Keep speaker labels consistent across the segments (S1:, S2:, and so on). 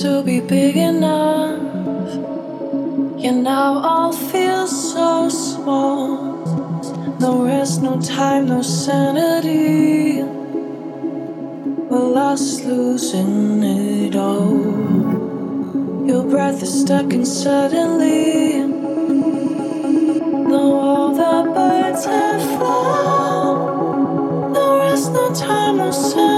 S1: to be big enough. You now all feel so small. No rest, no time, no sanity. We're lost, losing it all. Your breath is stuck, and suddenly, now all the
S2: birds have flown. No rest, no time, no sanity.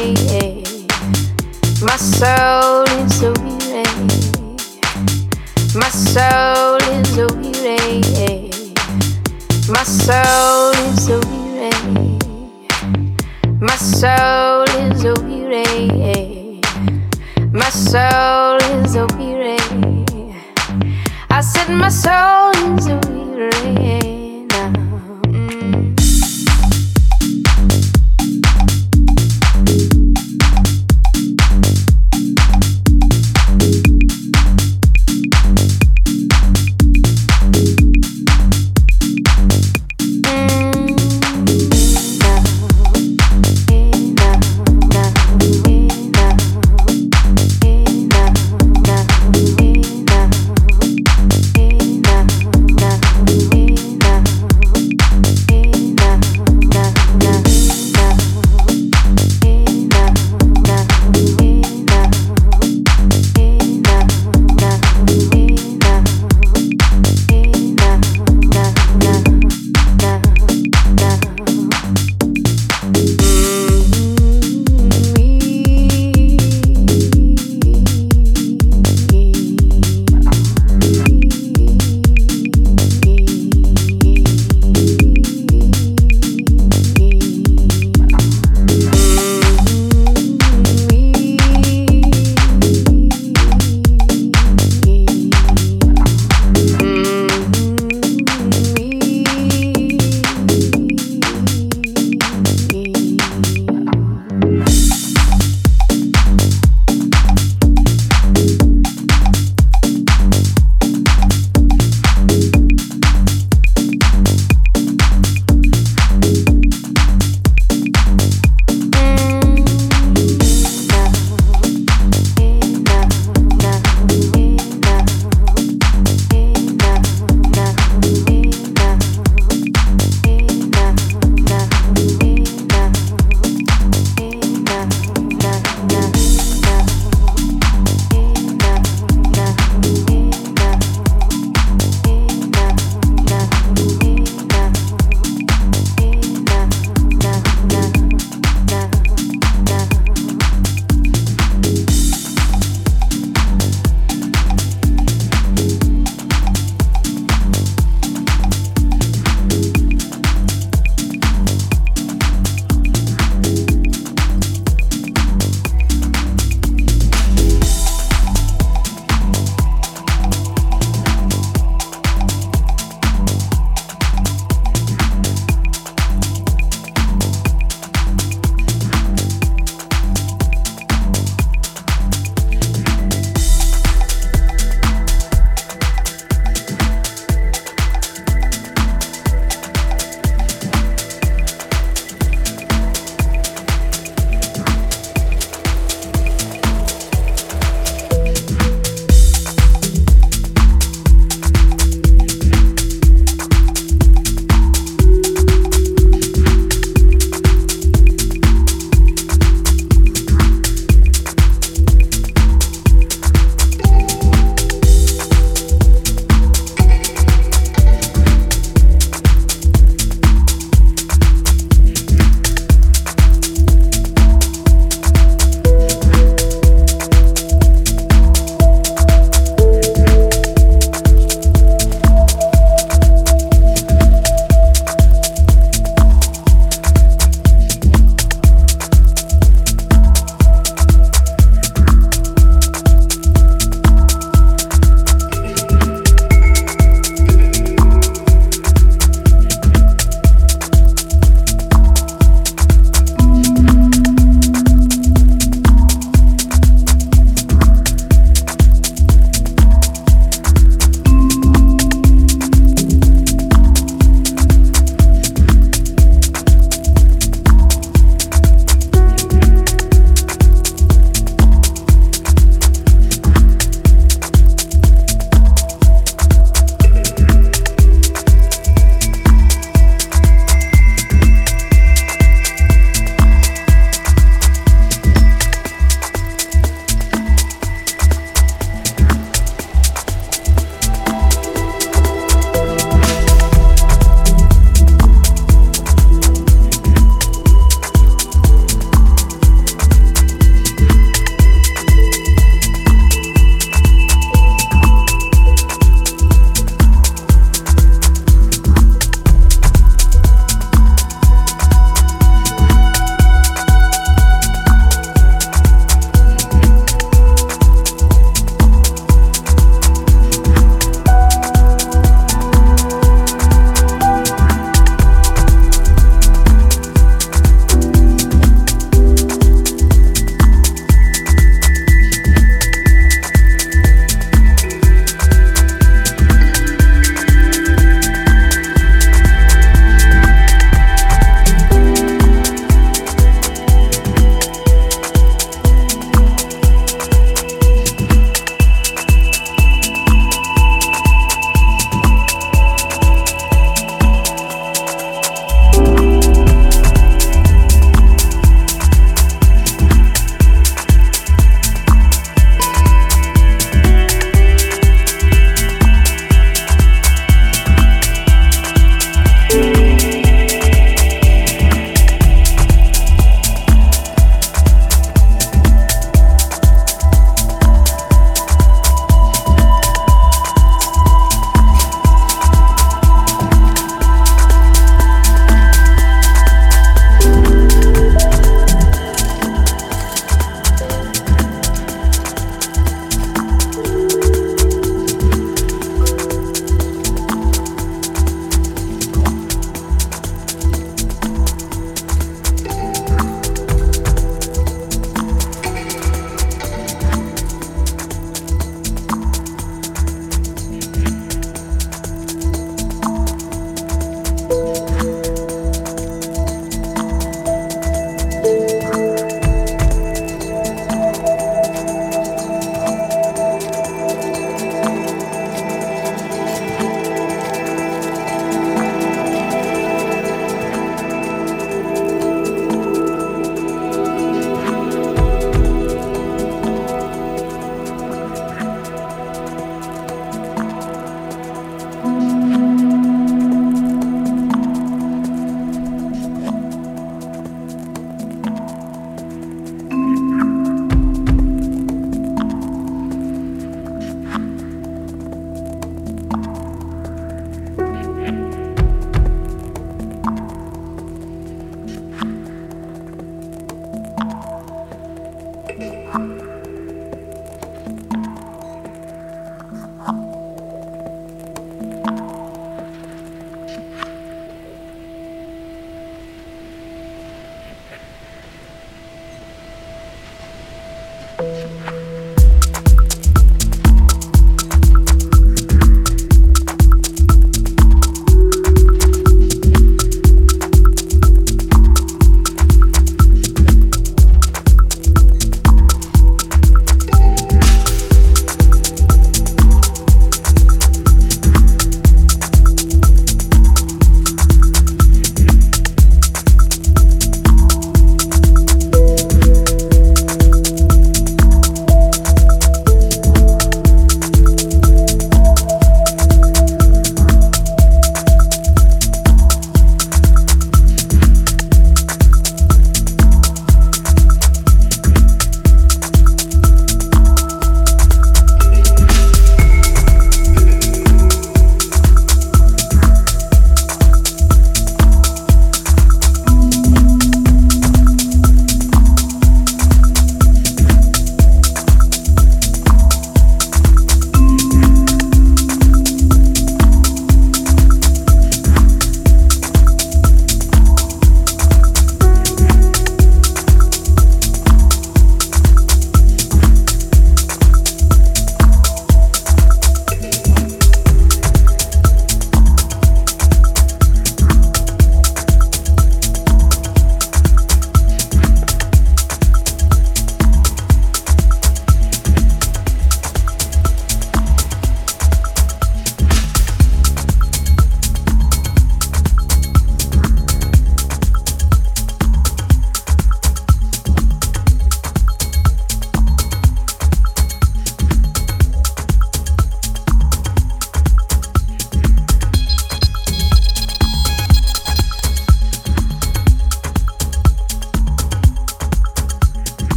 S2: My soul is a weary. My soul is a weary. My soul is a weary. My soul is a weary. My soul is a weary.
S3: I said my soul is a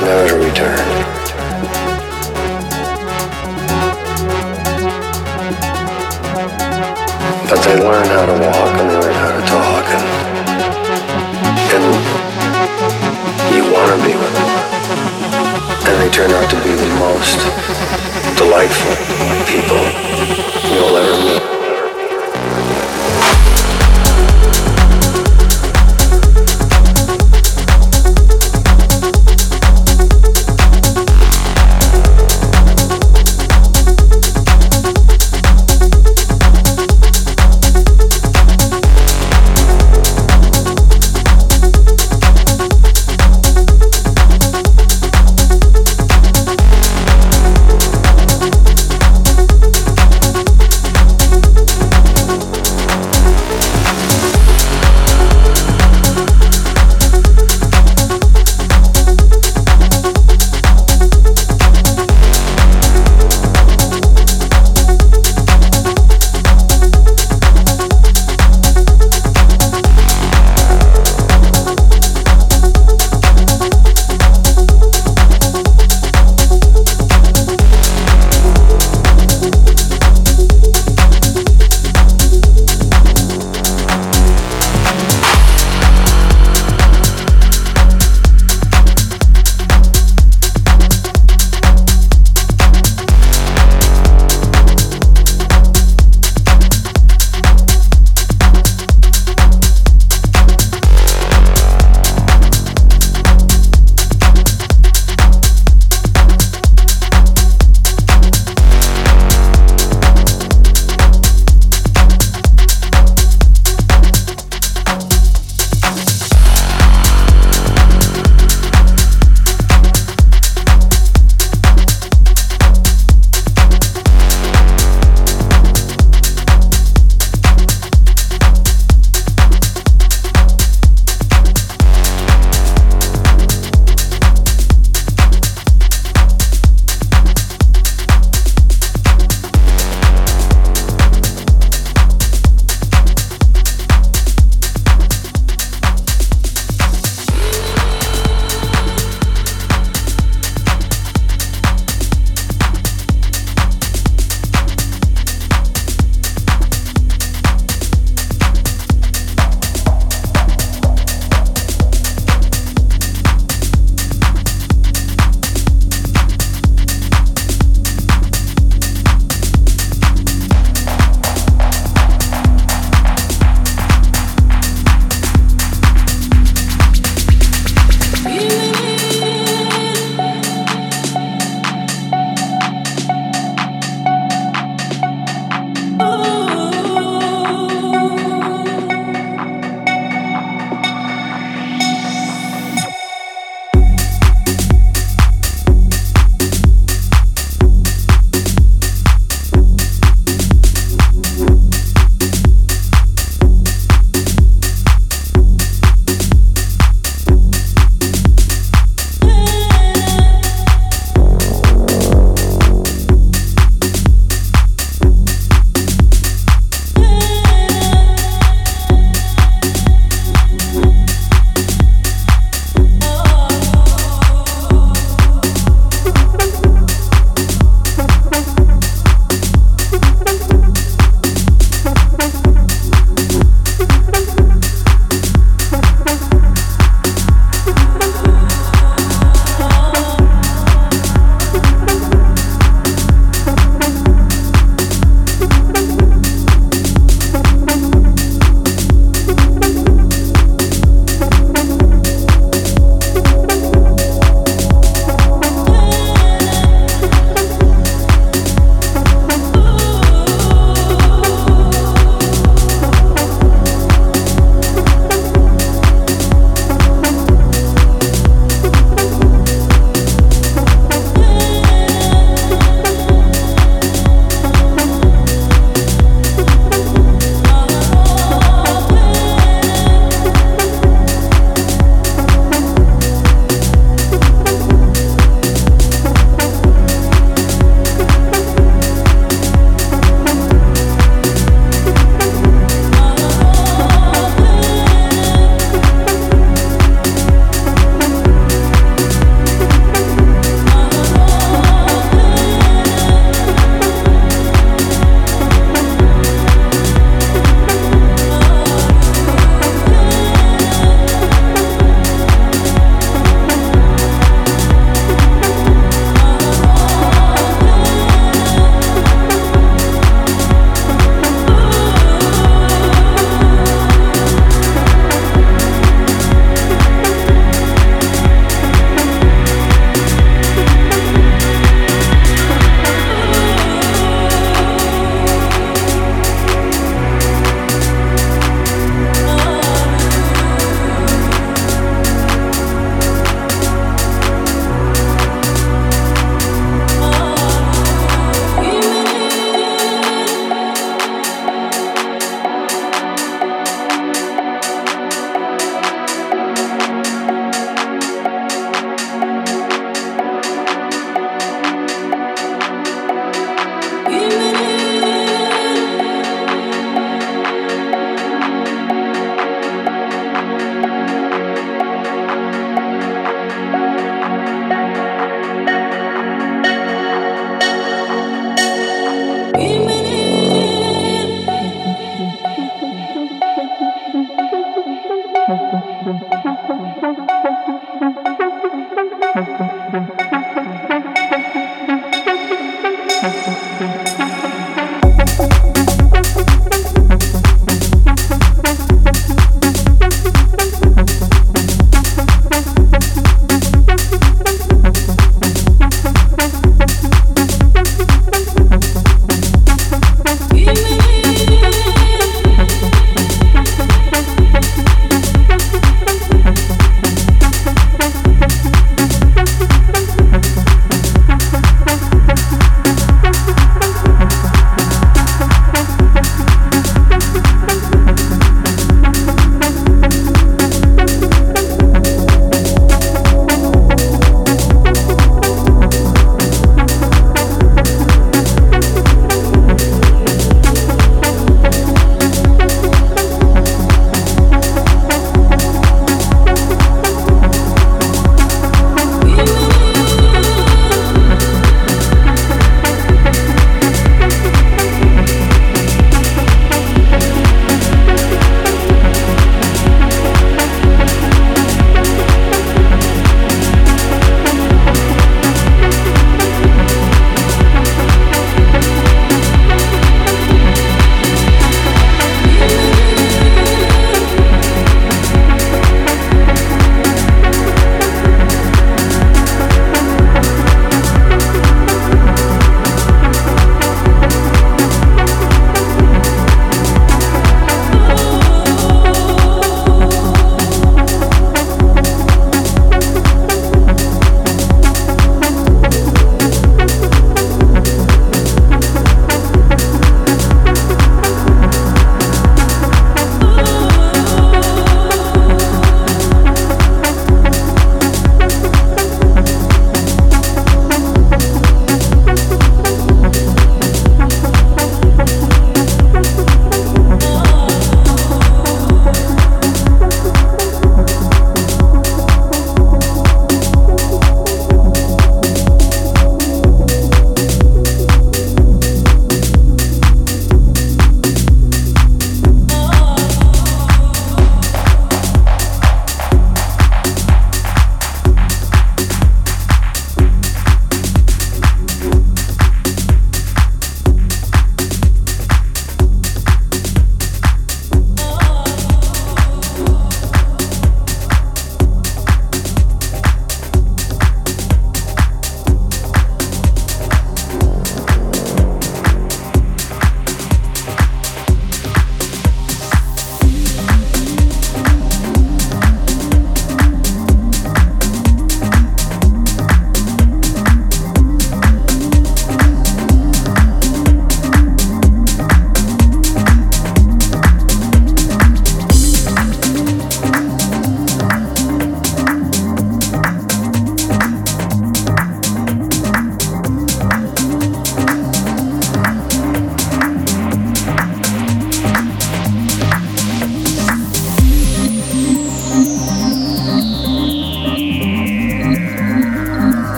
S3: Never return. But they learn how to walk and they learn how to talk and you want to be with them. And they turn out to be the most delightful people you'll ever meet.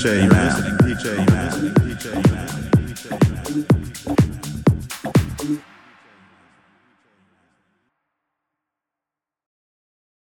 S4: DJ You're